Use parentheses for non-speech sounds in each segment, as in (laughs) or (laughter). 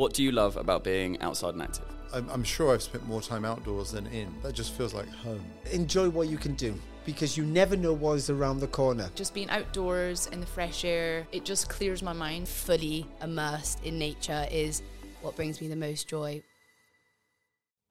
What do you love about being outside and active? I'm, I'm sure I've spent more time outdoors than in. That just feels like home. Enjoy what you can do because you never know what is around the corner. Just being outdoors in the fresh air, it just clears my mind. Fully immersed in nature is what brings me the most joy.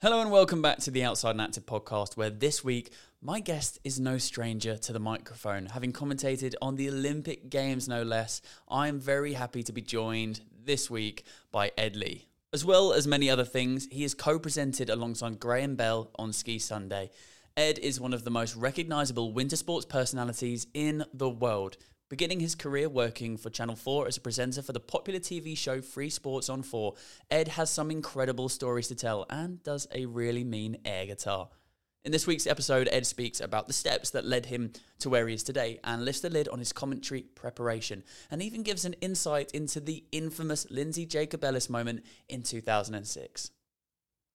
Hello and welcome back to the Outside and Active podcast, where this week my guest is no stranger to the microphone. Having commentated on the Olympic Games, no less, I am very happy to be joined this week by Ed Leigh. As well as many other things, he is co presented alongside Graham Bell on Ski Sunday. Ed is one of the most recognisable winter sports personalities in the world, beginning his career working for Channel 4 as a presenter for the popular TV show Free Sports on 4. Ed has some incredible stories to tell and does a really mean air guitar. In this week's episode, Ed speaks about the steps that led him to where he is today and lifts the lid on his commentary preparation and even gives an insight into the infamous Lindsey Jacobellis moment in 2006.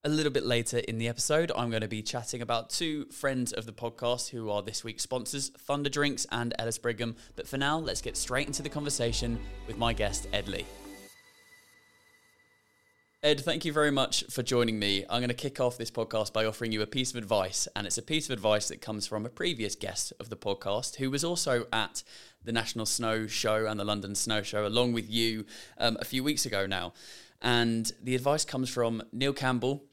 A little bit later in the episode, I'm going to be chatting about two friends of the podcast who are this week's sponsors, Thunder Drinks and Ellis Brigham. But for now, let's get straight into the conversation with my guest, Ed Leigh. Ed, thank you very much for joining me. I'm going to kick off this podcast by offering you a piece of advice, and it's a piece of advice that comes from a previous guest of the podcast who was also at the National Snow Show and the London Snow Show along with you um, a few weeks ago now. And the advice comes from Neil Campbell,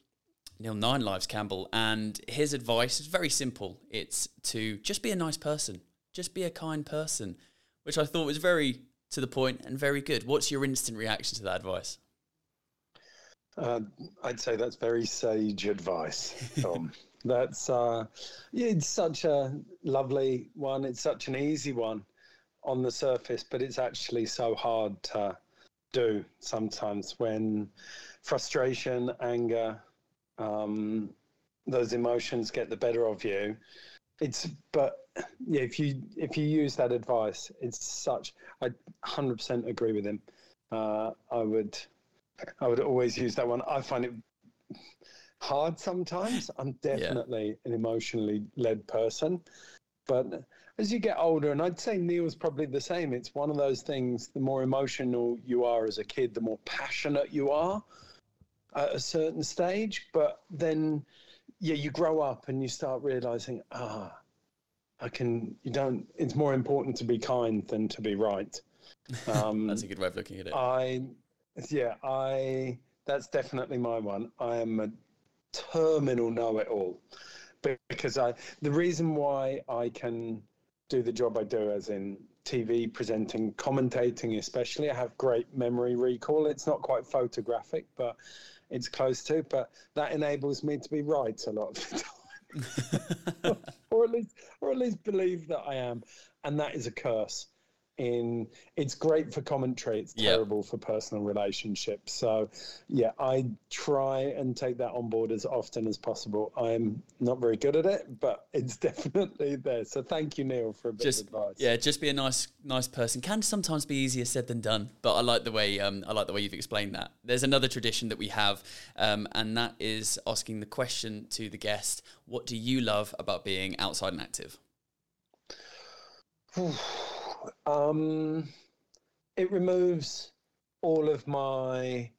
Neil Nine Lives Campbell, and his advice is very simple. It's to just be a nice person, just be a kind person, which I thought was very to the point and very good. What's your instant reaction to that advice? Uh, I'd say that's very sage advice, Dom. (laughs) that's uh, yeah, it's such a lovely one. It's such an easy one on the surface, but it's actually so hard to do sometimes when frustration, anger, um, those emotions get the better of you. It's but yeah, if you if you use that advice, it's such. I hundred percent agree with him. Uh, I would I would always use that one. I find it hard sometimes. I'm definitely yeah. an emotionally led person. But as you get older, and I'd say Neil's probably the same, it's one of those things the more emotional you are as a kid, the more passionate you are at a certain stage. But then, yeah, you grow up and you start realizing, ah, I can, you don't, it's more important to be kind than to be right. Um, (laughs) That's a good way of looking at it. I yeah, I that's definitely my one. I am a terminal know-it-all because I the reason why I can do the job I do, as in TV presenting, commentating, especially, I have great memory recall. It's not quite photographic, but it's close to. But that enables me to be right a lot of the time, (laughs) (laughs) or at least, or at least believe that I am, and that is a curse in it's great for commentary it's terrible yep. for personal relationships so yeah i try and take that on board as often as possible i'm not very good at it but it's definitely there so thank you neil for a bit just, of advice yeah just be a nice nice person can sometimes be easier said than done but i like the way um, i like the way you've explained that there's another tradition that we have um, and that is asking the question to the guest what do you love about being outside and active um, it removes all of my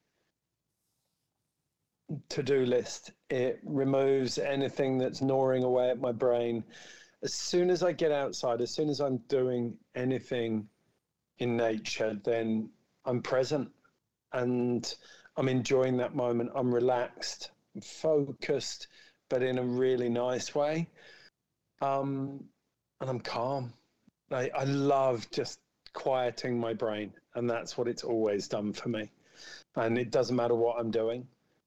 to-do list. It removes anything that's gnawing away at my brain. As soon as I get outside, as soon as I'm doing anything in nature, then I'm present and I'm enjoying that moment. I'm relaxed, focused, but in a really nice way. Um, and I'm calm. I, I love just quieting my brain, and that's what it's always done for me. And it doesn't matter what I'm doing.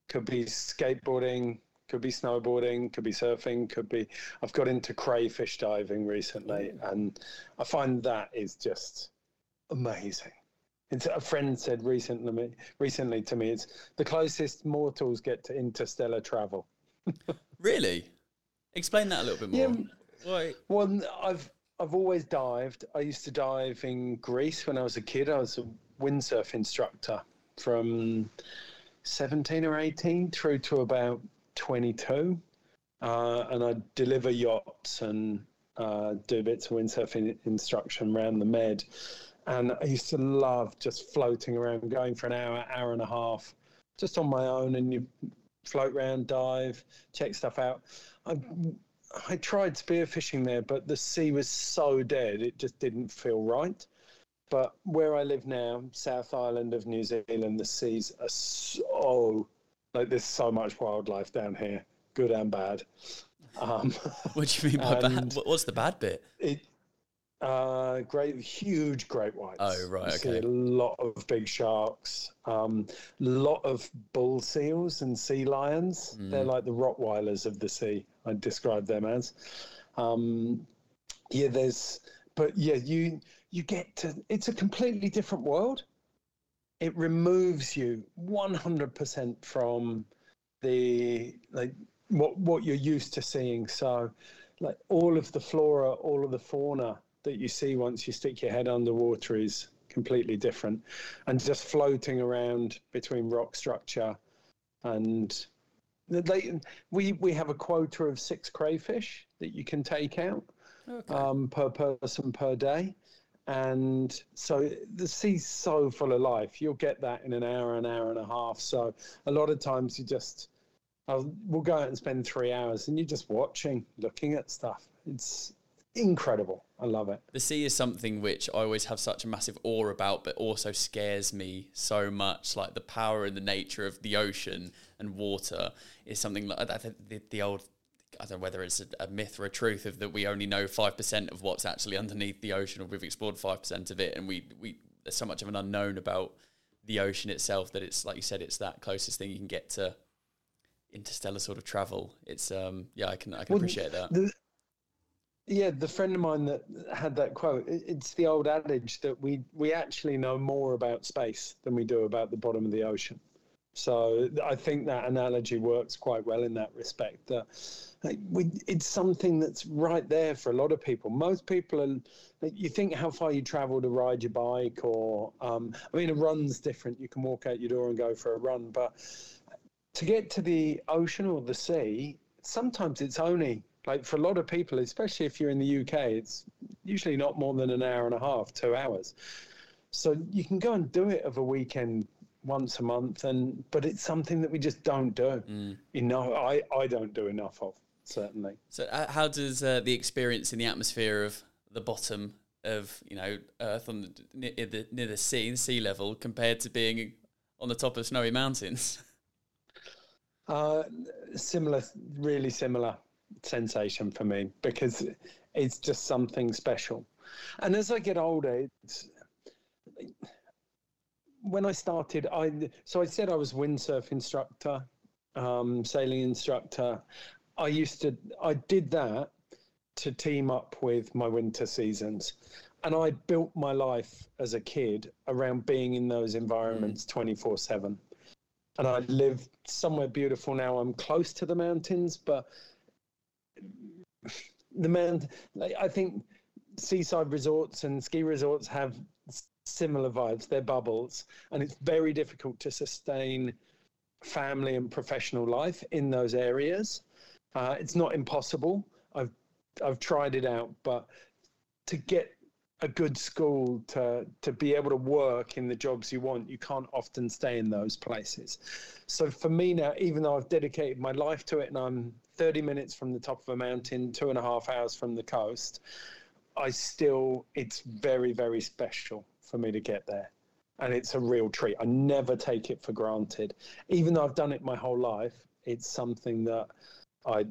Could be skateboarding, could be snowboarding, could be surfing, could be. I've got into crayfish diving recently, mm. and I find that is just amazing. It's, a friend said recently, recently to me, it's the closest mortals get to interstellar travel. (laughs) really? Explain that a little bit more. Yeah, Why? Well, I've I've always dived. I used to dive in Greece when I was a kid. I was a windsurf instructor from 17 or 18 through to about 22. Uh, and I'd deliver yachts and uh, do bits of windsurfing instruction around the Med. And I used to love just floating around, going for an hour, hour and a half just on my own, and you float around, dive, check stuff out. I I tried spearfishing there, but the sea was so dead, it just didn't feel right. But where I live now, South Island of New Zealand, the seas are so like there's so much wildlife down here, good and bad. Um, (laughs) What do you mean by (laughs) bad? What's the bad bit? it uh great huge great whites. Oh, right, You see okay. a lot of big sharks um lot of bull seals and sea lions. They're Mm. like the rottweilers of the sea. I describe them as. Um yeah there's but yeah you you get to it's a completely different world. It removes you 100% from the like what what you're used to seeing. So like all of the flora all of the fauna that you see once you stick your head underwater is completely different and just floating around between rock structure and they, we we have a quota of six crayfish that you can take out Okay. um, per person per day. And so the sea's so full of life. You'll get that in an hour, an hour and a half. So a lot of times you just, I'll, we'll go out and spend three hours and you're just watching, looking at stuff. It's incredible. I love it. The sea is something which I always have such a massive awe about, but also scares me so much. Like the power and the nature of the ocean and water is something like I think the, the old. I don't know whether it's a, a myth or a truth of that we only know five percent of what's actually underneath the ocean, or we've explored five percent of it, and we we there's so much of an unknown about the ocean itself that it's like you said, it's that closest thing you can get to interstellar sort of travel. It's um yeah, I can I can Well, appreciate that. The, yeah, the friend of mine that had that quote, it's the old adage that we, we actually know more about space than we do about the bottom of the ocean. So I think that analogy works quite well in that respect. That we, it's something that's right there for a lot of people. Most people are. You think how far you travel to ride your bike, or um, I mean, a run's different. You can walk out your door and go for a run, but to get to the ocean or the sea, sometimes it's only like for a lot of people, especially if you're in the UK, it's usually not more than an hour and a half, two hours. So you can go and do it of a weekend once a month, and but it's something that we just don't do. Mm. You know, I I don't do enough of certainly. So, uh, how does uh, the experience in the atmosphere of the bottom of you know Earth on the, near, the, near the sea, the sea level, compared to being on the top of snowy mountains? (laughs) Uh, similar, really similar sensation for me because it's just something special. And as I get older, it's when I started, I so I said I was windsurf instructor, um, sailing instructor. I used to, I did that to team up with my winter seasons. And I built my life as a kid around being in those environments 24 7 and I live somewhere beautiful now. I'm close to the mountains, but the mount, like, I think seaside resorts and ski resorts have similar vibes. They're bubbles, and it's very difficult to sustain family and professional life in those areas. Uh, it's not impossible. I've I've tried it out, but to get a good school to to be able to work in the jobs you want you can't often stay in those places so for me now even though i've dedicated my life to it and i'm 30 minutes from the top of a mountain two and a half hours from the coast i still it's very very special for me to get there and it's a real treat i never take it for granted even though i've done it my whole life it's something that i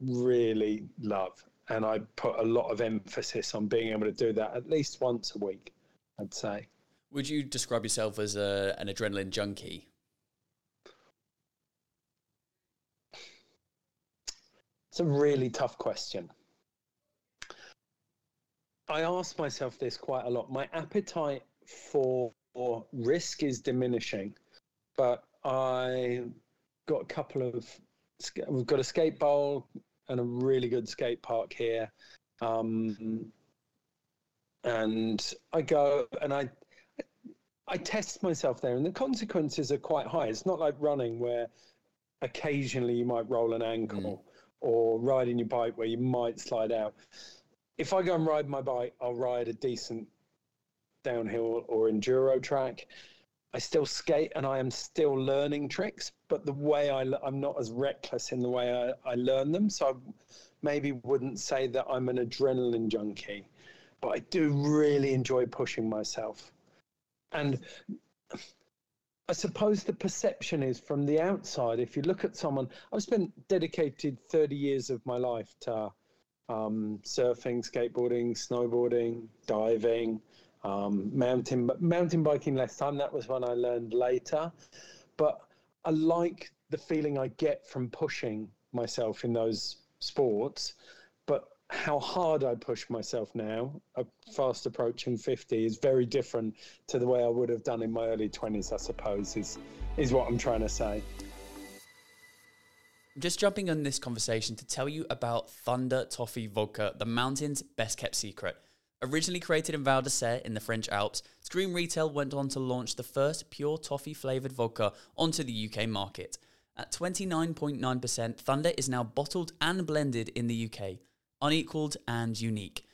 really love and I put a lot of emphasis on being able to do that at least once a week, I'd say. Would you describe yourself as a, an adrenaline junkie? It's a really tough question. I ask myself this quite a lot. My appetite for, risk is diminishing, but I got a couple of we've got a skate bowl and a really good skate park here. Um, and I go and I I test myself there, and the consequences are quite high. It's not like running where occasionally you might roll an ankle or riding your bike where you might slide out. If I go and ride my bike, I'll ride a decent downhill or enduro track. I still skate and I am still learning tricks, but the way I, I'm not as reckless in the way I, I learn them. So I maybe wouldn't say that I'm an adrenaline junkie, but I do really enjoy pushing myself. And I suppose the perception is from the outside. If you look at someone, I've spent dedicated 30 years of my life to um, surfing, skateboarding, snowboarding, diving, um, mountain mountain biking less time. That was when I learned later, but I like the feeling I get from pushing myself in those sports. How hard I push myself now, a fast approaching 50, is very different to the way I would have done in my early 20s, I suppose, is, is what I'm trying to say. Just jumping on this conversation to tell you about Thunder Toffee Vodka, the mountain's best kept secret. Originally created in Val d'Isere in the French Alps, Scream Retail went on to launch the first pure toffee flavoured vodka onto the UK market. At 29.9%, Thunder is now bottled and blended in the UK, unequalled and unique.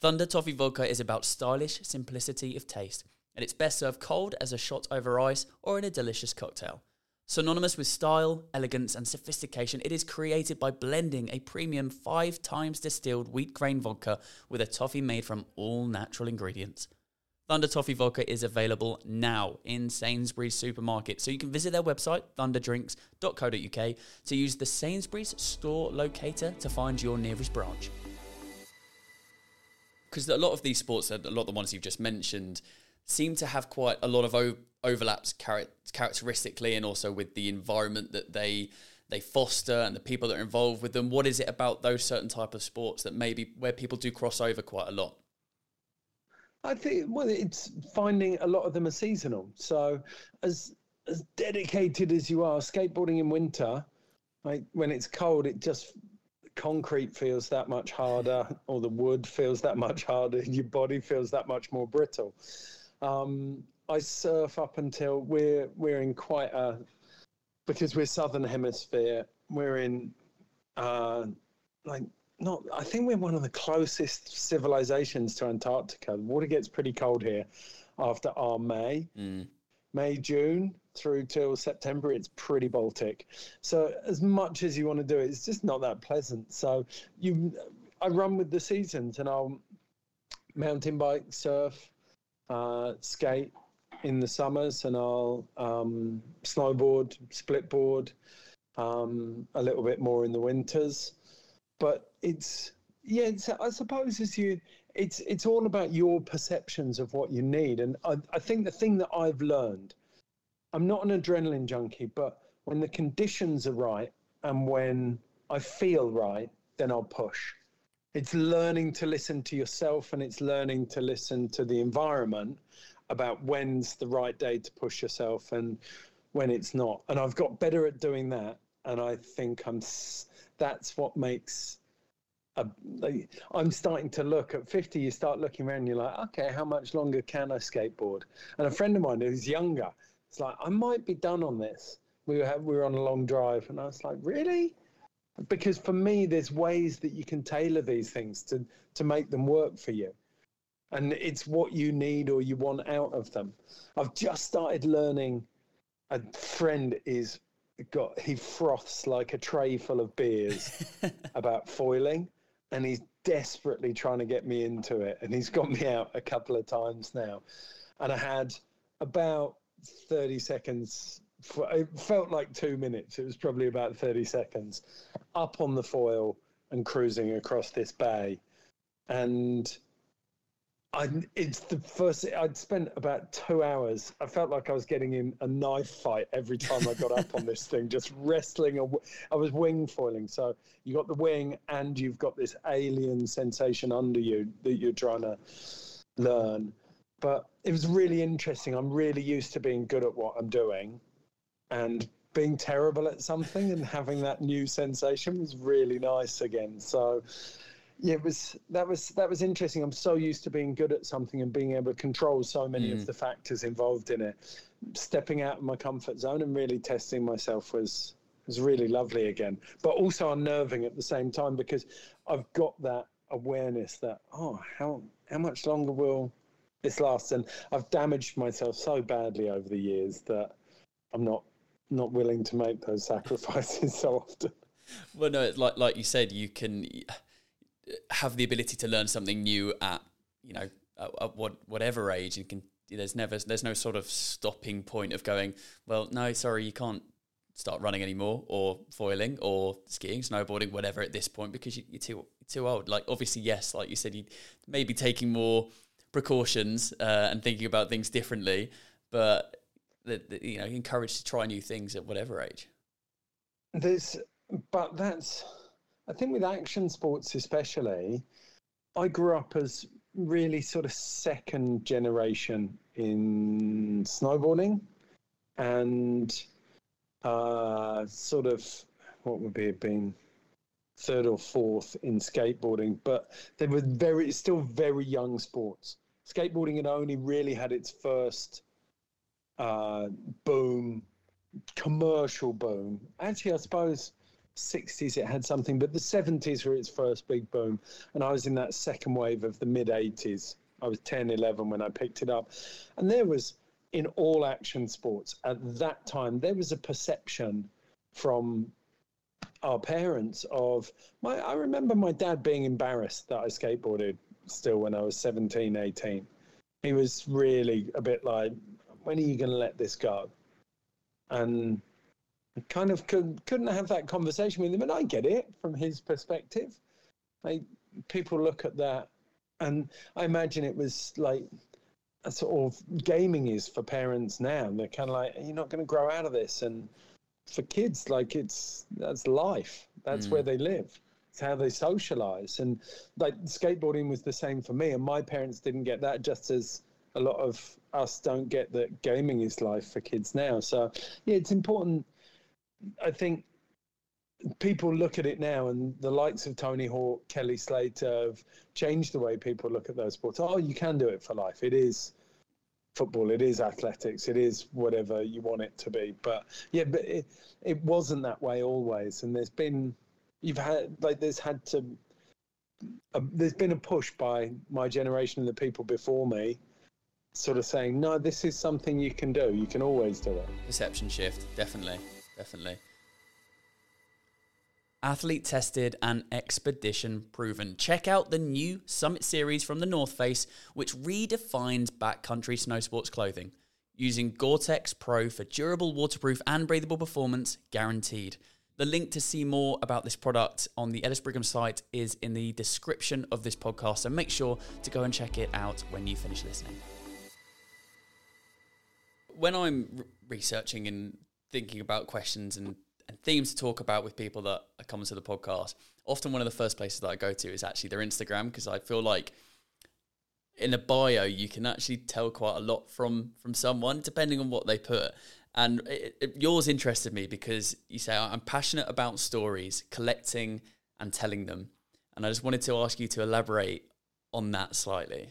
Thunder Toffee Vodka is about stylish simplicity of taste, and it's best served cold as a shot over ice or in a delicious cocktail. Synonymous with style, elegance, and sophistication, it is created by blending a premium five times distilled wheat grain vodka with a toffee made from all natural ingredients. Thunder Toffee Vodka is available now in Sainsbury's supermarket, so you can visit their website, thunderdrinks.co.uk, to use the Sainsbury's store locator to find your nearest branch. Because a lot of these sports, a lot of the ones you've just mentioned, seem to have quite a lot of o- overlaps char- characteristically and also with the environment that they they foster and the people that are involved with them. What is it about those certain type of sports that maybe where people do cross over quite a lot i think well it's finding a lot of them are seasonal so as as dedicated as you are skateboarding in winter like when it's cold it just concrete feels that much harder or the wood feels that much harder (laughs) your body feels that much more brittle um, I surf up until we're we're in quite a because we're southern hemisphere. We're in uh, like not. I think we're one of the closest civilizations to Antarctica. The water gets pretty cold here after our May, mm. May June through till September. It's pretty Baltic. So as much as you want to do it, it's just not that pleasant. So you, I run with the seasons, and I'll mountain bike, surf, uh, skate in the summers, and I'll um, snowboard, splitboard, um, a little bit more in the winters. But it's yeah, it's, I suppose as you, it's it's all about your perceptions of what you need, and I, I think the thing that I've learned, I'm not an adrenaline junkie, but when the conditions are right and when I feel right, then I'll push. It's learning to listen to yourself and it's learning to listen to the environment about when's the right day to push yourself and when it's not. And I've got better at doing that. And I think I'm that's what makes I'm starting to look at 50. You start looking around, you're like, okay, how much longer can I skateboard? And a friend of mine who's younger, it's like, I might be done on this. We were, we were on a long drive, and I was like, really? because for me there's ways that you can tailor these things to to make them work for you and it's what you need or you want out of them i've just started learning a friend is got he froths like a tray full of beers (laughs) about foiling and he's desperately trying to get me into it and he's got me out a couple of times now and i had about 30 seconds it felt like two minutes. It was probably about 30 seconds up on the foil and cruising across this bay. And I, it's the first, I'd spent about two hours. I felt like I was getting in a knife fight every time I got up on this thing, just wrestling. I was wing foiling. So you got the wing and you've got this alien sensation under you that you're trying to learn. But it was really interesting. I'm really used to being good at what I'm doing and being terrible at something and having that new sensation was really nice again. So yeah, it was that was that was interesting. I'm so used to being good at something and being able to control so many mm. of the factors involved in it. Stepping out of my comfort zone and really testing myself was was really lovely again. But also unnerving at the same time because I've got that awareness that oh how how much longer will this last? And I've damaged myself so badly over the years that I'm not not willing to make those sacrifices (laughs) so often. Well, no, like like you said, you can have the ability to learn something new at you know at, at what whatever age, and can there's never there's no sort of stopping point of going. Well, no, sorry, you can't start running anymore, or foiling, or skiing, snowboarding, whatever at this point because you, are too you're too old. Like obviously, yes, like you said, you may be taking more precautions uh, and thinking about things differently, but the, the, you know encouraged to try new things at whatever age. There's, but that's I think with action sports especially, I grew up as really sort of second generation in snowboarding and uh, sort of what would be it been third or fourth in skateboarding, but they were very still very young sports. Skateboarding had only really had its first uh, boom, commercial boom. Actually, I suppose 60s it had something, but the 70s were its first big boom. And I was in that second wave of the mid 80s. I was 10, 11 when I picked it up. And there was, in all action sports at that time, there was a perception from our parents of my I remember my dad being embarrassed that I skateboarded still when I was 17, 18. He was really a bit like, when are you going to let this go? And kind of could, couldn't have that conversation with him. And I get it from his perspective. Like, people look at that, and I imagine it was like a sort of gaming is for parents now. They're kind of like, you're not going to grow out of this. And for kids, like, it's that's life, that's mm. where they live. It's how they socialize. And like skateboarding was the same for me. And my parents didn't get that just as a lot of us don't get that gaming is life for kids now. So yeah, it's important. I think people look at it now, and the likes of Tony Hawk, Kelly Slater have changed the way people look at those sports. Oh, you can do it for life. It is football. It is athletics. It is whatever you want it to be. But yeah, but it it wasn't that way always. And there's been you've had like there's had to. There's been a push by my generation and the people before me sort of saying, no, this is something you can do. You can always do it. Perception shift, definitely, definitely. Athlete tested and expedition proven. Check out the new Summit series from the North Face, which redefines backcountry snow sports clothing. Using Gore Tex Pro for durable, waterproof, and breathable performance guaranteed. The link to see more about this product on the Ellis Brigham site is in the description of this podcast, so make sure to go and check it out when you finish listening when I'm researching and thinking about questions and, and themes to talk about with people that are coming to the podcast, often one of the first places that I go to is actually their Instagram because I feel like in a bio you can actually tell quite a lot from from someone depending on what they put. And it, it, yours interested me because you say I'm passionate about stories, collecting and telling them, and I just wanted to ask you to elaborate on that slightly.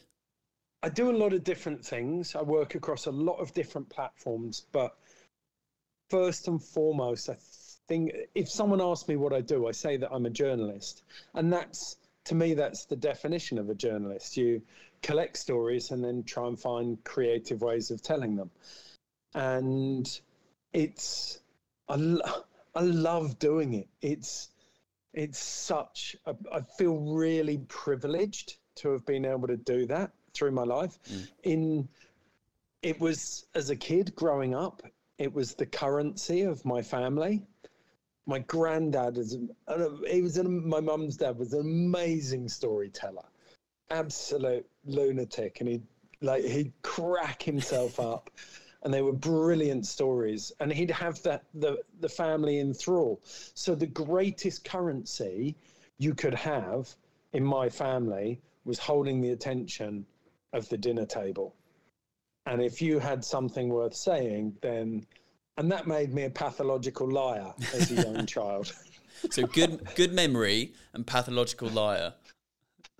I do a lot of different things. I work across a lot of different platforms, but first and foremost, I think if someone asks me what I do, I say that I'm a journalist, and that's to me that's the definition of a journalist. You collect stories and then try and find creative ways of telling them, and it's I, lo- I love doing it. It's it's such a, I feel really privileged to have been able to do that through my life. Mm. In it was as a kid growing up, it was the currency of my family. My granddad is he was an, my mum's dad was an amazing storyteller, absolute lunatic, and he like he'd crack himself (laughs) up. and they were brilliant stories and he'd have that the the family in thrall so the greatest currency you could have in my family was holding the attention of the dinner table. And if you had something worth saying, then, and that made me a pathological liar as a young (laughs) child. So good, good memory and pathological liar,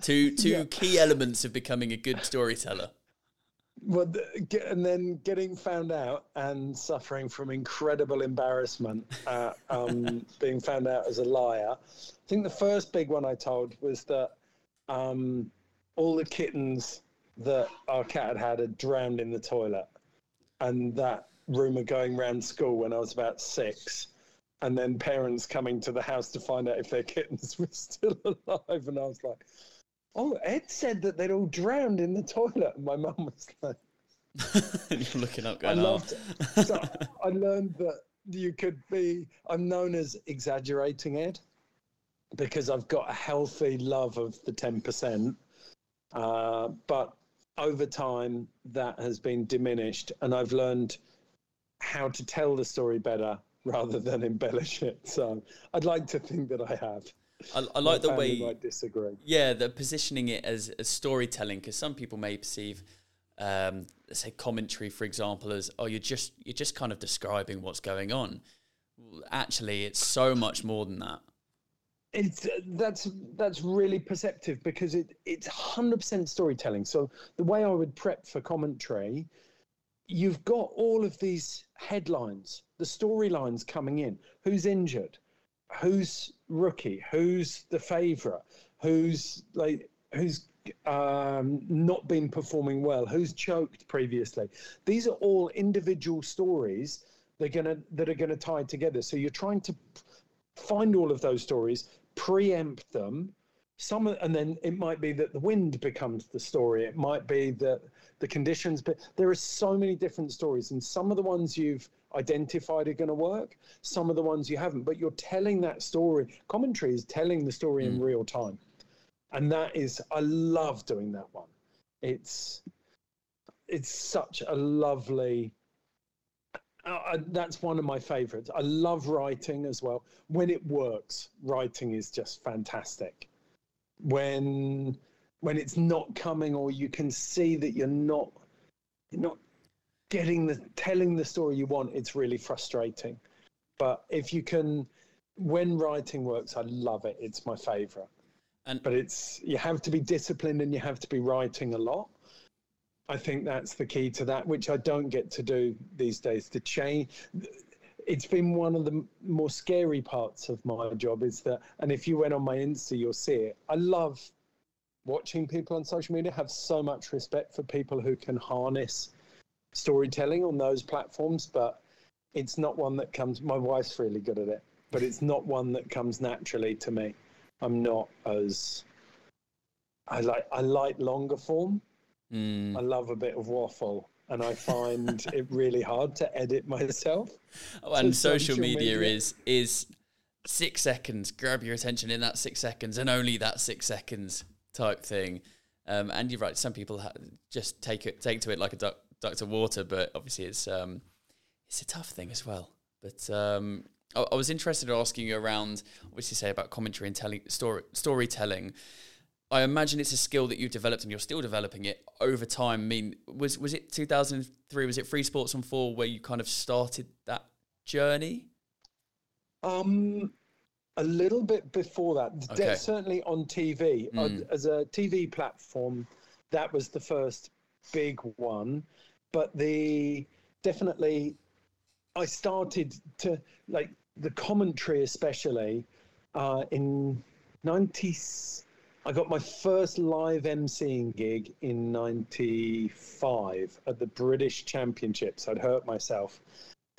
two two yeah. key elements of becoming a good storyteller. Well, and then getting found out and suffering from incredible embarrassment, at, um, (laughs) being found out as a liar. I think the first big one I told was that um, all the kittens that our cat had had drowned in the toilet, and that rumor going round school when I was about six, and then parents coming to the house to find out if their kittens (laughs) were still alive, and I was like, "Oh, Ed said that they'd all drowned in the toilet," and my mum was like. You're (laughs) looking up, I going, oh. loved. So I learned that you could be. I'm known as exaggerating Ed because I've got a healthy love of the ten percent, uh, but over time that has been diminished, and I've learned how to tell the story better rather than embellish it. So I'd like to think that I have. I, I like the way might disagree. Yeah, they're positioning it as, as storytelling because some people may perceive, um, say, commentary, for example, as oh, you're just you're just kind of describing what's going on. Actually, it's so much more than that. It's that's that's really perceptive because it it's hundred percent storytelling. So the way I would prep for commentary, you've got all of these headlines, the storylines coming in. Who's injured? Who's rookie? Who's the favourite? Who's like who's um, not been performing well? Who's choked previously? These are all individual stories. They're gonna that are gonna tie together. So you're trying to find all of those stories, preempt them. Some and then it might be that the wind becomes the story. It might be that the conditions. But there are so many different stories, and some of the ones you've identified are going to work. Some of the ones you haven't. But you're telling that story. Commentary is telling the story in mm. real time, and that is I love doing that one. It's it's such a lovely uh, uh, that's one of my favorites. I love writing as well. When it works, writing is just fantastic. When when it's not coming, or you can see that you're not you're not getting the telling the story you want, it's really frustrating. But if you can, when writing works, I love it. It's my favorite. And But it's you have to be disciplined and you have to be writing a lot. I think that's the key to that, which I don't get to do these days. To change, it's been one of the more scary parts of my job. Is that, and if you went on my Insta, you'll see it. I love watching people on social media. Have so much respect for people who can harness storytelling on those platforms, but it's not one that comes. My wife's really good at it, but it's not one that comes naturally to me. I'm not as I like. I like longer form. Mm, I love a bit of waffle, and I find (laughs) it really hard to edit myself. Oh, and social, social media, media- is is six seconds. Grab your attention in that six seconds, and only that six seconds type thing. Um, and you're right. Some people ha- just take it take to it like a duck, duck to water, but obviously it's um, it's a tough thing as well. But um, I, I was interested in asking you around what you say about commentary and telling story storytelling. I imagine it's a skill that you've developed and you're still developing it over time. I mean, was was it 2003? Was it Free Sports on Four where you kind of started that journey? Um, a little bit before that, Okay. certainly on TV Mm. as a TV platform, that was the first big one. But the definitely, I started to like the commentary, especially uh, in ninety. I got my first live emceeing gig in '95 at the British Championships. I'd hurt myself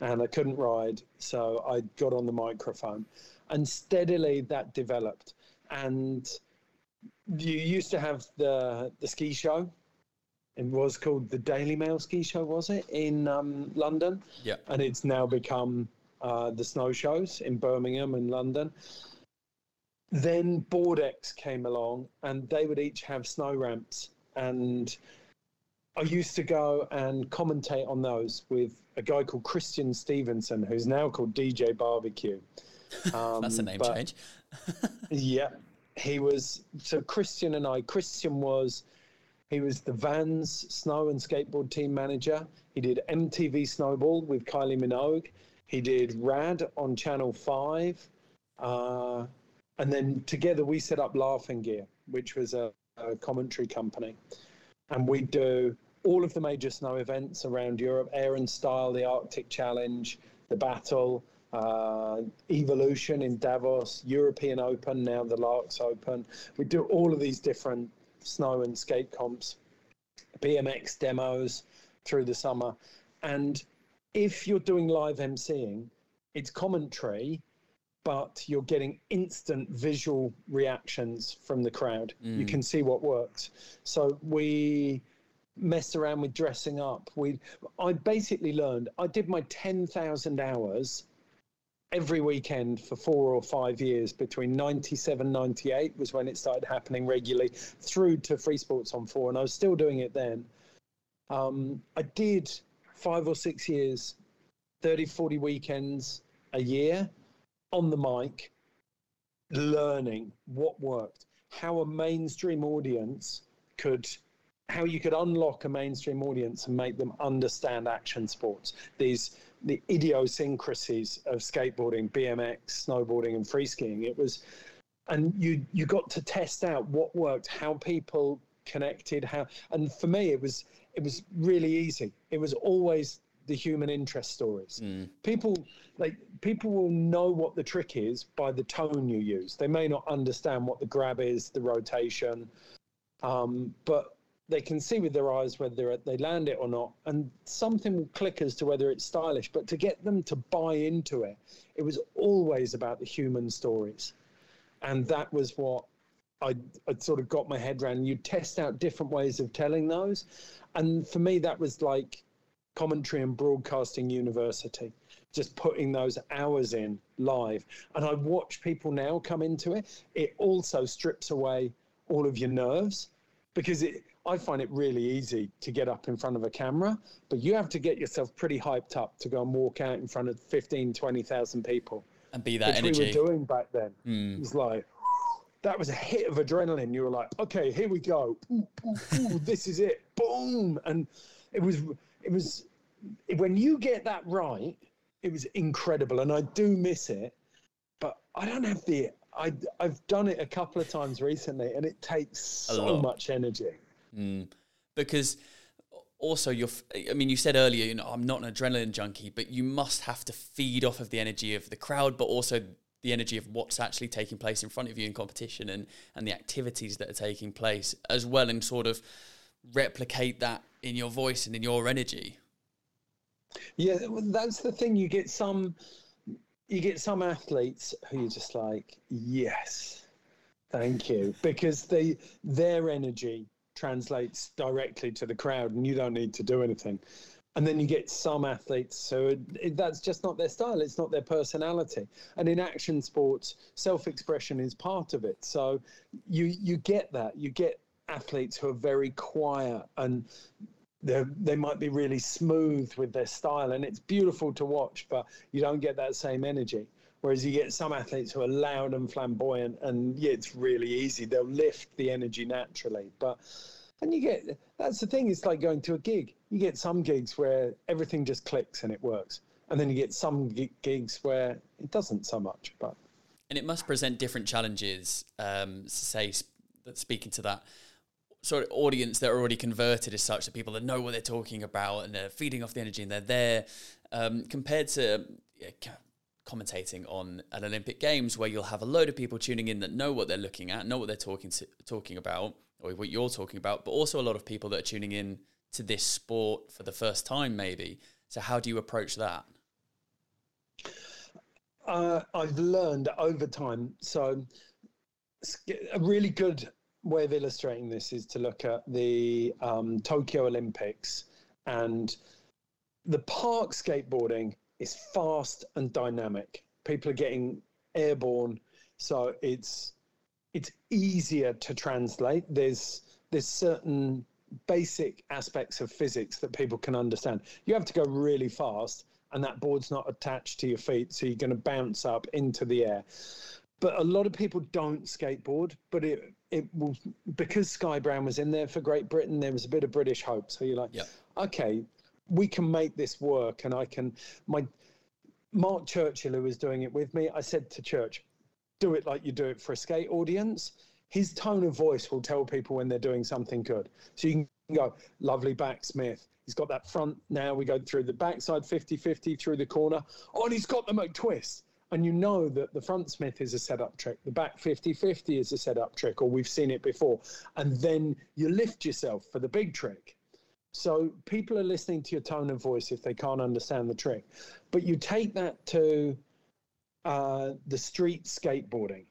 and I couldn't ride, so I got on the microphone, and steadily that developed. And you used to have the the ski show. It was called the Daily Mail Ski Show, was it in um, London? Yeah. And it's now become uh, the snow shows in Birmingham and London. Then Boardex came along, and they would each have snow ramps, and I used to go and commentate on those with a guy called Christian Stevenson, who's now called DJ BBQ. Um, (laughs) That's a name but- change. (laughs) yeah, he was. So Christian and I. Christian was. He was the Vans snow and skateboard team manager. He did MTV Snowball with Kylie Minogue. He did Rad on Channel Five, uh, and then together we set up Laughing Gear, which was a, a commentary company, and we do all of the major snow events around Europe: Air and Style, the Arctic Challenge, the Battle, uh, Evolution in Davos, European Open, now the Laax Open. We do all of these different snow and skate comps. BMX demos through the summer. And if you're doing live MCing, it's commentary, but you're getting instant visual reactions from the crowd. You can see what works. So we messed around with dressing up. We, I basically learned. I did my ten thousand hours every weekend for four or five years between 97 98 was when it started happening regularly through to free sports on four and i was still doing it then um, i did five or six years 30 40 weekends a year on the mic learning what worked how a mainstream audience could how you could unlock a mainstream audience and make them understand action sports. These the idiosyncrasies of skateboarding bmx snowboarding and free skiing. It was and you you got to test out what worked how people connected how and for me it was it was really easy. It was always the human interest stories people like people will know what the trick is by the tone you use they may not understand what the grab is the rotation um, but they can see with their eyes whether they land it or not, and something will click as to whether it's stylish. But to get them to buy into it, it was always about the human stories, and that was what I I sort of got my head around. You test out different ways of telling those, and for me that was like commentary and broadcasting university just putting those hours in live and i watch people now come into it it also strips away all of your nerves because it I find it really easy to get up in front of a camera, but you have to get yourself pretty hyped up to go and walk out in front of 15, 20,000 people. And be that which energy. we were doing back then. Hmm. It was like, that was a hit of adrenaline. You were like, okay, here we go. Ooh, ooh, ooh, this is it. Boom. And it was, it was, when you get that right, it was incredible. And I do miss it, but I don't have the, I, I've done it a couple of times recently and it takes so much energy. Hmm. because also you're i mean you said earlier you know i'm not an adrenaline junkie but you must have to feed off of the energy of the crowd but also the energy of what's actually taking place in front of you in competition and and the activities that are taking place as well and sort of replicate that in your voice and in your energy Yeah, that's the thing. You get some, you get some athletes who you're just like, yes, thank you, because they their energy translates directly to the crowd, and you don't need to do anything. And then you get some athletes, so it, it, that's just not their style. It's not their personality. And in action sports, self-expression is part of it. So you you get that. You get athletes who are very quiet and they might be really smooth with their style and it's beautiful to watch but you don't get that same energy. Whereas you get some athletes who are loud and flamboyant and yeah it's really easy. They'll lift the energy naturally but and you get that's the thing it's like going to a gig. You get some gigs where everything just clicks and it works and then you get some gi- gigs where it doesn't so much but and it must present different challenges um say sp- speaking to that sort of audience that are already converted as such that people that know what they're talking about and they're feeding off the energy and they're there um, compared to yeah, commentating on an Olympic Games where you'll have a load of people tuning in that know what they're looking at, know what they're talking to, talking about or what you're talking about, but also a lot of people that are tuning in to this sport for the first time maybe. So how do you approach that? uh, I've learned over time. So, a really good way of illustrating this is to look at the um, Tokyo Olympics and the park skateboarding is fast and dynamic. People are getting airborne, so it's it's easier to translate. There's there's certain basic aspects of physics that people can understand. You have to go really fast, and that board's not attached to your feet, so you're going to bounce up into the air. But a lot of people don't skateboard, but it it will because Sky Brown was in there for Great Britain. There was a bit of British hope, so you're like, Yep. okay, we can make this work, and I can. My Mark Churchill, who was doing it with me, I said to Church, do it like you do it for a skate audience. His tone of voice will tell people when they're doing something good. So you can go, lovely backsmith. He's got that front now. We go through the backside 50 50 through the corner. Oh, and he's got the McTwist. And you know that the front Smith is a setup trick, the back 50 50 is a setup trick, or we've seen it before. And then you lift yourself for the big trick. So people are listening to your tone of voice if they can't understand the trick. But you take that to uh, the street skateboarding,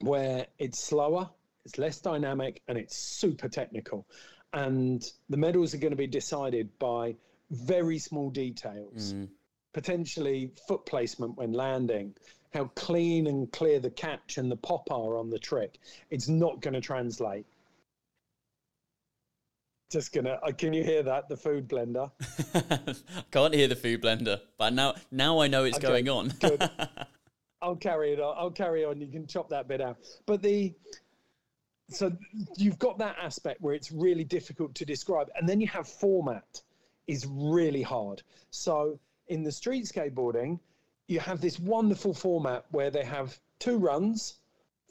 where it's slower, it's less dynamic, and it's super technical. And the medals are going to be decided by very small details, mm. Potentially foot placement when landing, how clean and clear the catch and the pop are on the trick. It's not going to translate just gonna. Uh, can you hear that? The food blender. (laughs) Can't hear the food blender, but now now I know it's okay, going on. good. (laughs) I'll carry it on. I'll carry on. You can chop that bit out. But the so you've got that aspect where it's really difficult to describe, and then you have format is really hard. So in the street skateboarding, you have this wonderful format where they have two runs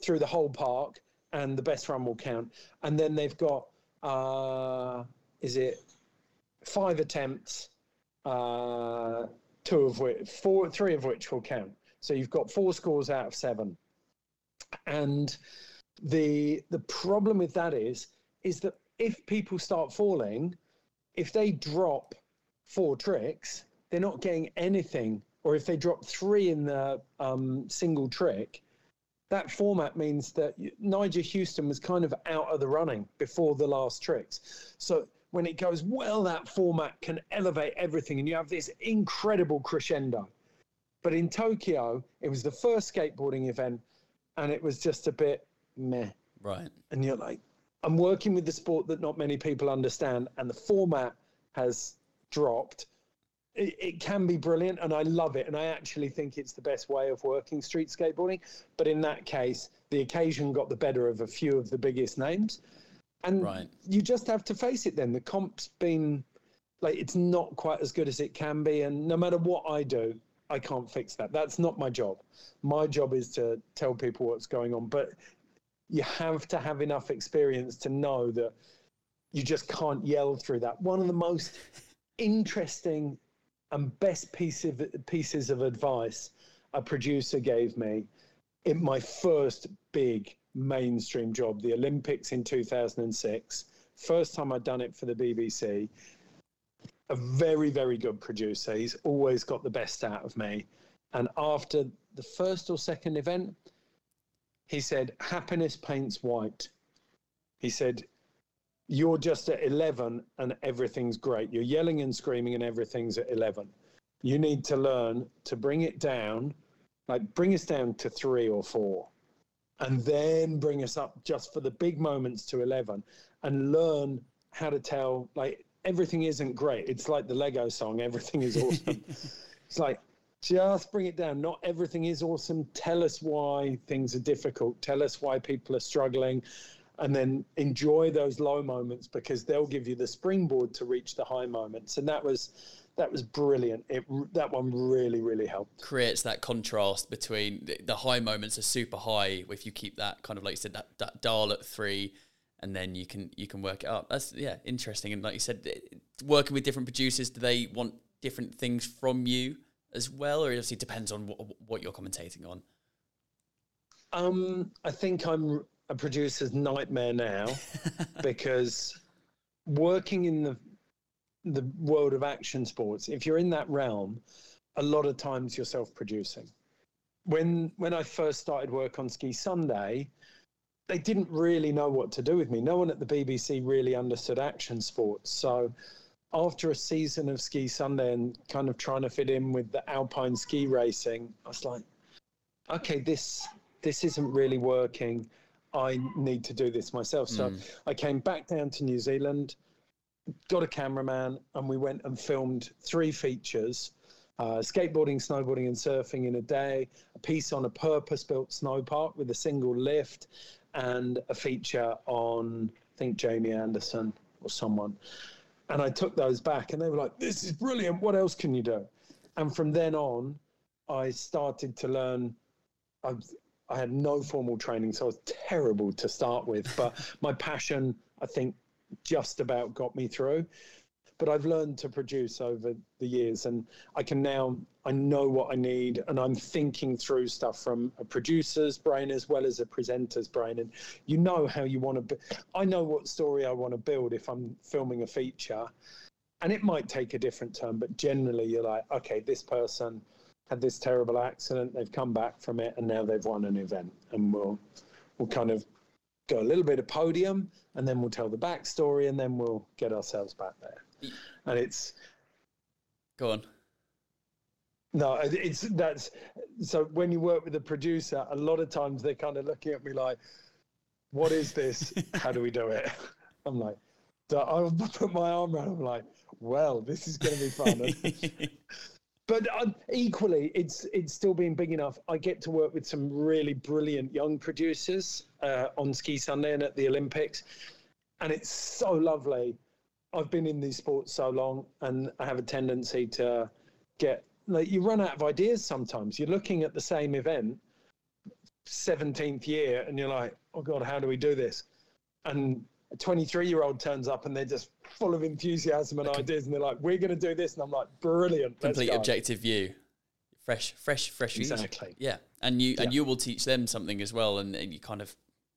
through the whole park, and the best run will count. And then they've got uh, is it five attempts, uh, two of which, four, three of which will count. So you've got four scores out of seven. And the the problem with that is is that if people start falling, if they drop four tricks, they're not getting anything. Or if they drop three in the um, single trick, that format means that Nyjah Huston was kind of out of the running before the last tricks. So when it goes well, that format can elevate everything, and you have this incredible crescendo. But in Tokyo, it was the first skateboarding event, and it was just a bit meh. Right. And you're like, I'm working with the sport that not many people understand, and the format has dropped it, it, can be brilliant and I love it. And I actually think it's the best way of working street skateboarding. But in that case, the occasion got the better of a few of the biggest names. And right. you just have to face it then. The comp's been like, it's not quite as good as it can be. And no matter what I do, I can't fix that. That's not my job. My job is to tell people what's going on. But you have to have enough experience to know that you just can't yell through that. One of the most interesting and best piece of, pieces of advice a producer gave me in my first big mainstream job, the Olympics in 2006. First time I'd done it for the BBC. A very, very good producer. He's always got the best out of me. And after the first or second event, he said, Happiness paints white. He said, you're just at 11 and everything's great. You're yelling and screaming and everything's at 11. You need to learn to bring it down, like bring us down to three or four, and then bring us up just for the big moments to 11 and learn how to tell, like, everything isn't great. It's like the Lego song, everything is (laughs) awesome. it's like, just bring it down. Not everything is awesome. Tell us why things are difficult. Tell us why people are struggling and then enjoy those low moments because they'll give you the springboard to reach the high moments. And that was that was brilliant. It that one really really helped. Creates that contrast between the high moments are super high if you keep that kind of like you said that, that dial at three and then you can you can work it up. That's yeah interesting. And like you said working with different producers do they want different things from you as well? Or it obviously depends on what, what you're commentating on. Um, I think I'm a producer's nightmare now (laughs) because working in the the world of action sports, if you're in that realm, a lot of times you're self-producing. When when I first started work on Ski Sunday, they didn't really know what to do with me. No one at the BBC really understood action sports. So after a season of Ski Sunday and kind of trying to fit in with the alpine ski racing, I was like, okay, this this isn't really working. I need to do this myself. So mm. I came back down to New Zealand, got a cameraman, and we went and filmed three features. Uh, skateboarding, snowboarding, and surfing in a day, a piece on a purpose built snow park with a single lift, and a feature on, I think, Jamie Anderson or someone. And I took those back, and they were like, This is brilliant. What else can you do? And from then on, I started to learn. I, I had no formal training, so I was terrible to start with. But (laughs) my passion, I think, just about got me through. but I've learned to produce over the years, and I can now I know what I need, and I'm thinking through stuff from a producer's brain as well as a presenter's brain, and you know how you want to. I know what story I want to build if I'm filming a feature, and it might take a different turn, but generally you're like, okay, this person had this terrible accident, they've come back from it, and now they've won an event, and we'll we'll kind of go a little bit of podium, and then we'll tell the backstory, and then we'll get ourselves back there. And it's Go on. no, it's that's so when you work with a producer, a lot of times they're kind of looking at me like, "What is this? (laughs) How do we do it?" I'm like, so I'll (laughs) put my arm around. I'm like, "Well, this is going to be fun." (laughs) but um, equally, it's it's still been big enough. I get to work with some really brilliant young producers uh, on Ski Sunday and at the Olympics, and it's so lovely. I've been in these sports so long, and I have a tendency to get like you run out of ideas sometimes. You're looking at the same event, seventeenth year, and you're like, "Oh God, how do we do this?" And a 23 year old turns up, and they're just full of enthusiasm and ideas, and they're like, "We're going to do this," and I'm like, "Brilliant!" Complete go." objective view. Fresh, fresh, fresh views. Exactly. Yeah, and you and you will teach them something as well, and, and you kind of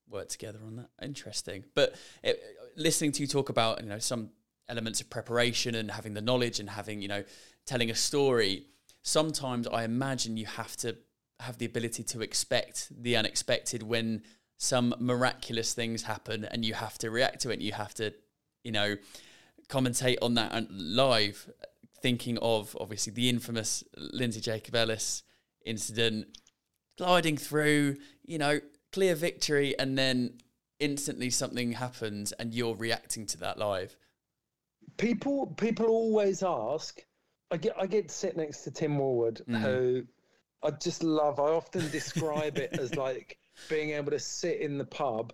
work together on that. Interesting. But it, listening to you talk about you know some elements of preparation and having the knowledge and having you know telling a story. Sometimes I imagine you have to have the ability to expect the unexpected when some miraculous things happen, and you have to react to it. And you have to you know commentate on that and live thinking of obviously the infamous Lindsey Jacobellis incident, gliding through, you know, clear victory, and then instantly something happens and you're reacting to that live. people people always ask i get i get to sit next to tim Warwood, Mm. who i just love i often describe it as (laughs) like being able to sit in the pub.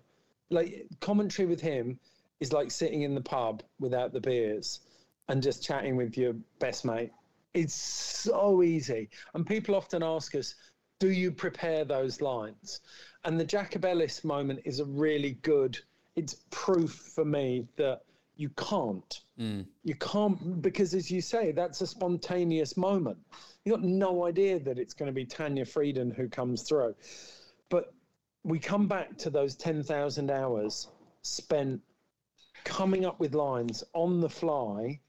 Like commentary with him is like sitting in the pub without the beers and just chatting with your best mate. It's so easy. And people often ask us do you prepare those lines? And the Jacobellis moment is a really good it's proof for me that you can't. Hmm. You can't because as you say that's a spontaneous moment. You've got no idea that it's going to be Tanja Frieden who comes through. But we come back to those 10,000 hours spent coming up with lines on the fly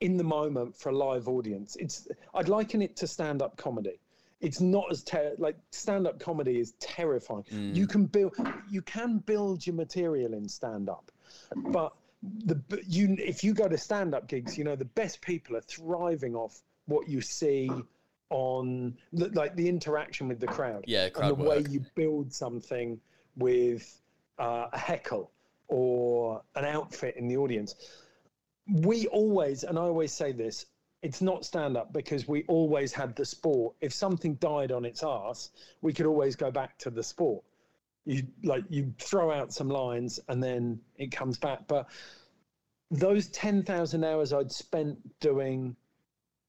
in the moment for a live audience. It's i'd liken it to stand up comedy. It's not as ter- like stand up comedy is terrifying. Mm. You can build you can build your material in stand up but the you if you go to stand up gigs you know the best people are thriving off what you see on the- like the interaction with the crowd Yeah, and crowd the way you build something with uh, a heckle or an outfit in the audience. We always and i always say this it's not stand up because we always had the sport. If something died on its ass we could always go back to the sport. You like you throw out some lines and then it comes back. But those 10,000 hours I'd spent doing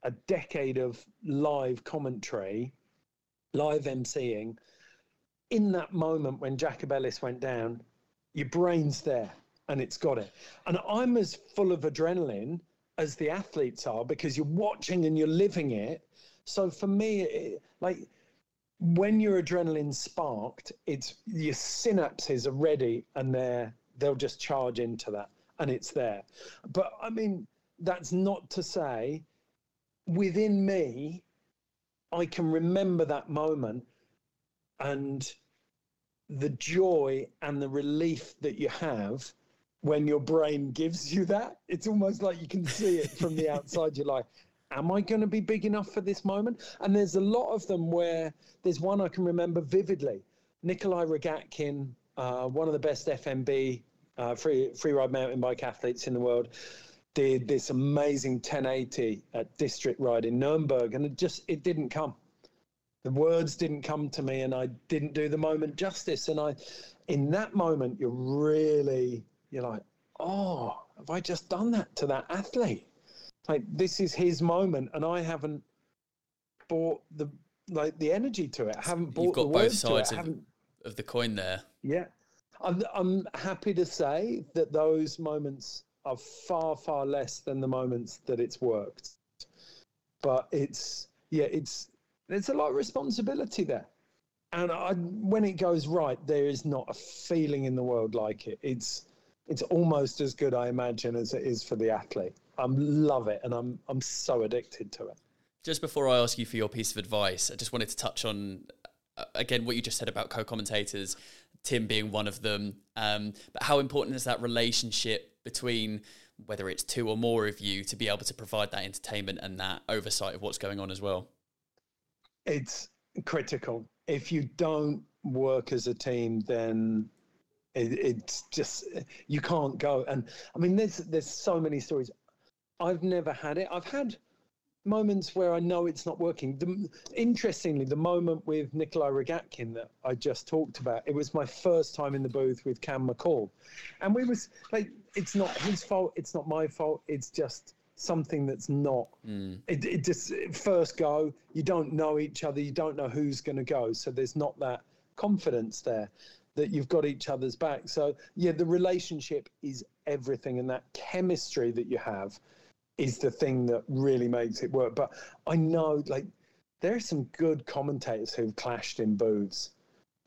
a decade of live commentary live emceeing in that moment when Jacobellis went down your brain's there and it's got it and I'm as full of adrenaline as the athletes are because you're watching and you're living it so for me it, like when your adrenaline's sparked, it's your synapses are ready and they're they'll just charge into that and it's there. But I mean, that's not to say within me, I can remember that moment and the joy and the relief that you have when your brain gives you that. It's almost like you can see it from the (laughs) outside. You're like, am I going to be big enough for this moment? And there's a lot of them where there's one I can remember vividly. Nikolai Rogatkin, uh, one of the best FMB uh, free free ride mountain bike athletes in the world, did this amazing 1080 at District Ride in Nuremberg, and it just it didn't come. The words didn't come to me, and I didn't do the moment justice. And I, in that moment, you're really you're like, oh, have I just done that to that athlete? like this is his moment and i haven't bought the like the energy to it i haven't bought You've got the both words to it. sides of, of the coin there. yeah I'm, I'm happy to say that those moments are far far less than the moments that it's worked. But it's yeah, it's there's a lot of responsibility there, and I, when it goes right, there is not a feeling in the world like it. It's it's almost as good, I imagine, as it is for the athlete. I love it, and I'm I'm so addicted to it. Just before I ask you for your piece of advice, I just wanted to touch on uh, again what you just said about co-commentators, Tim being one of them. Um, but how important is that relationship between whether it's two or more of you to be able to provide that entertainment and that oversight of what's going on as well? It's critical. If you don't work as a team, then it, it's just you can't go. And I mean, there's there's so many stories. I've never had it. I've had moments where I know it's not working. The, interestingly, the moment with Nikolai Rogatkin that I just talked about, it was my first time in the booth with Cam McCaul, and we was like, it's not his fault, it's not my fault, it's just something that's not. Mm. It, it just first go, you don't know each other, you don't know who's going to go, so there's not that confidence there that you've got each other's back. So yeah, the relationship is everything, and that chemistry that you have is the thing that really makes it work. But I know, like, there are some good commentators who've clashed in booths,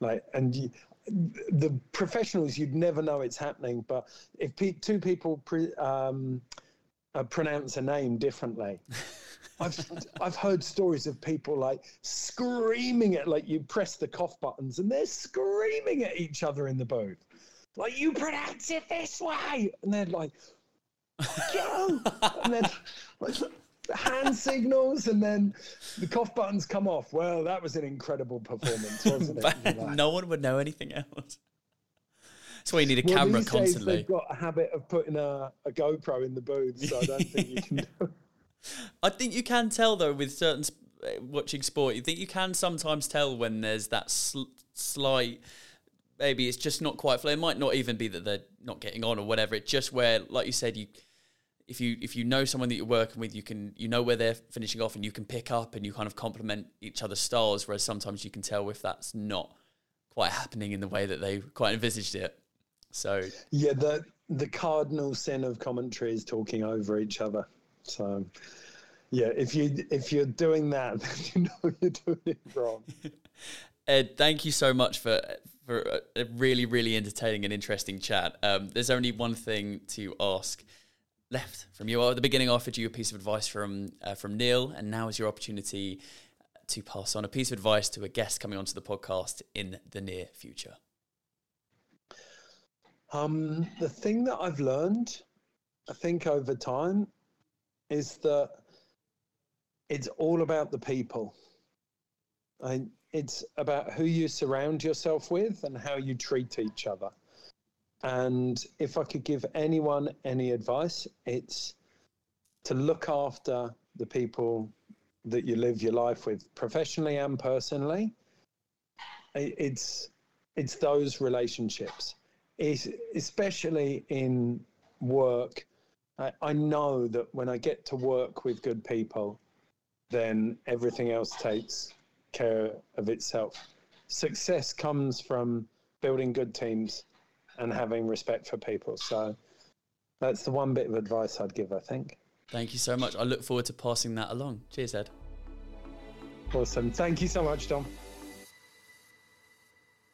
like, and you, the professionals you'd never know it's happening. But if pe- two people pre- um, uh, pronounce a name differently. (laughs) I've I've heard stories of people like screaming at like you press the cough buttons and they're screaming at each other in the booth, like you pronounce it this way, and they're like, go, (laughs) and then like, hand signals, and then the cough buttons come off. Well, that was an incredible performance, (laughs) wasn't it? no one would know anything else. That's why you need a well, camera constantly. they've got a habit of putting a, a GoPro in the booth, so I don't think you can do (laughs) I think you can tell though with certain uh, watching sport. You think you can sometimes tell when there's that sl- slight. Maybe it's just not quite. It might not even be that they're not getting on or whatever. It's just where, like you said, you if you if you know someone that you're working with, you can you know where they're finishing off, and you can pick up and you kind of complement each other's styles. Whereas sometimes you can tell if that's not quite happening in the way that they quite envisaged it. So yeah, the the cardinal sin of commentary is talking over each other. So yeah, if you if you're doing that, (laughs) then you know you're doing it wrong. (laughs) Ed, thank you so much for for a really really entertaining and interesting chat. Um, there's only one thing to ask left from you. At the beginning, I offered you a piece of advice from uh, from Neil, and now is your opportunity to pass on a piece of advice to a guest coming onto the podcast in the near future. Um, the thing that I've learned, I think over time, is that it's all about the people. I, it's about who you surround yourself with and how you treat each other. And if I could give anyone any advice, it's to look after the people that you live your life with, professionally and personally. It's it's those relationships is especially in work. I, I know that when I get to work with good people, then everything else takes care of itself. Success comes from building good teams and having respect for people. So that's the one bit of advice I'd give, I think. Thank you so much. I look forward to passing that along. Cheers, Ed. Awesome. Thank you so much, Dom.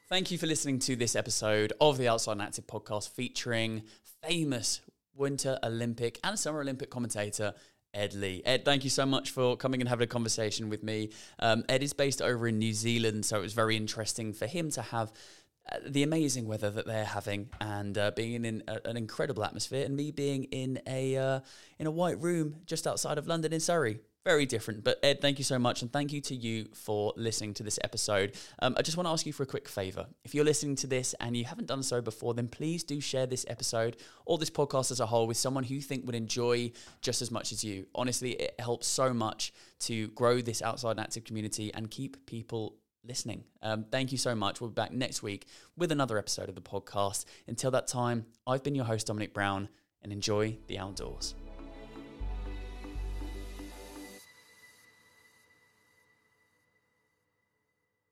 Thank you for listening to this episode of the Outside and Active podcast featuring famous Winter Olympic and Summer Olympic commentator Ed Leigh. Ed, thank you so much for coming and having a conversation with me. Um, Ed is based over in New Zealand, so it was very interesting for him to have the amazing weather that they're having and uh, being in a, an incredible atmosphere, and me being in a uh, in a white room just outside of London in Surrey very different. But Ed, thank you so much, and thank you to you for listening to this episode. Um, I just want to ask you for a quick favor. If you're listening to this and you haven't done so before, then please do share this episode or this podcast as a whole with someone who you think would enjoy just as much as you. Honestly, it helps so much to grow this outside and active community and keep people listening. Um, thank you so much. We'll be back next week with another episode of the podcast. Until that time, I've been your host, Dominic Brown, and enjoy the outdoors.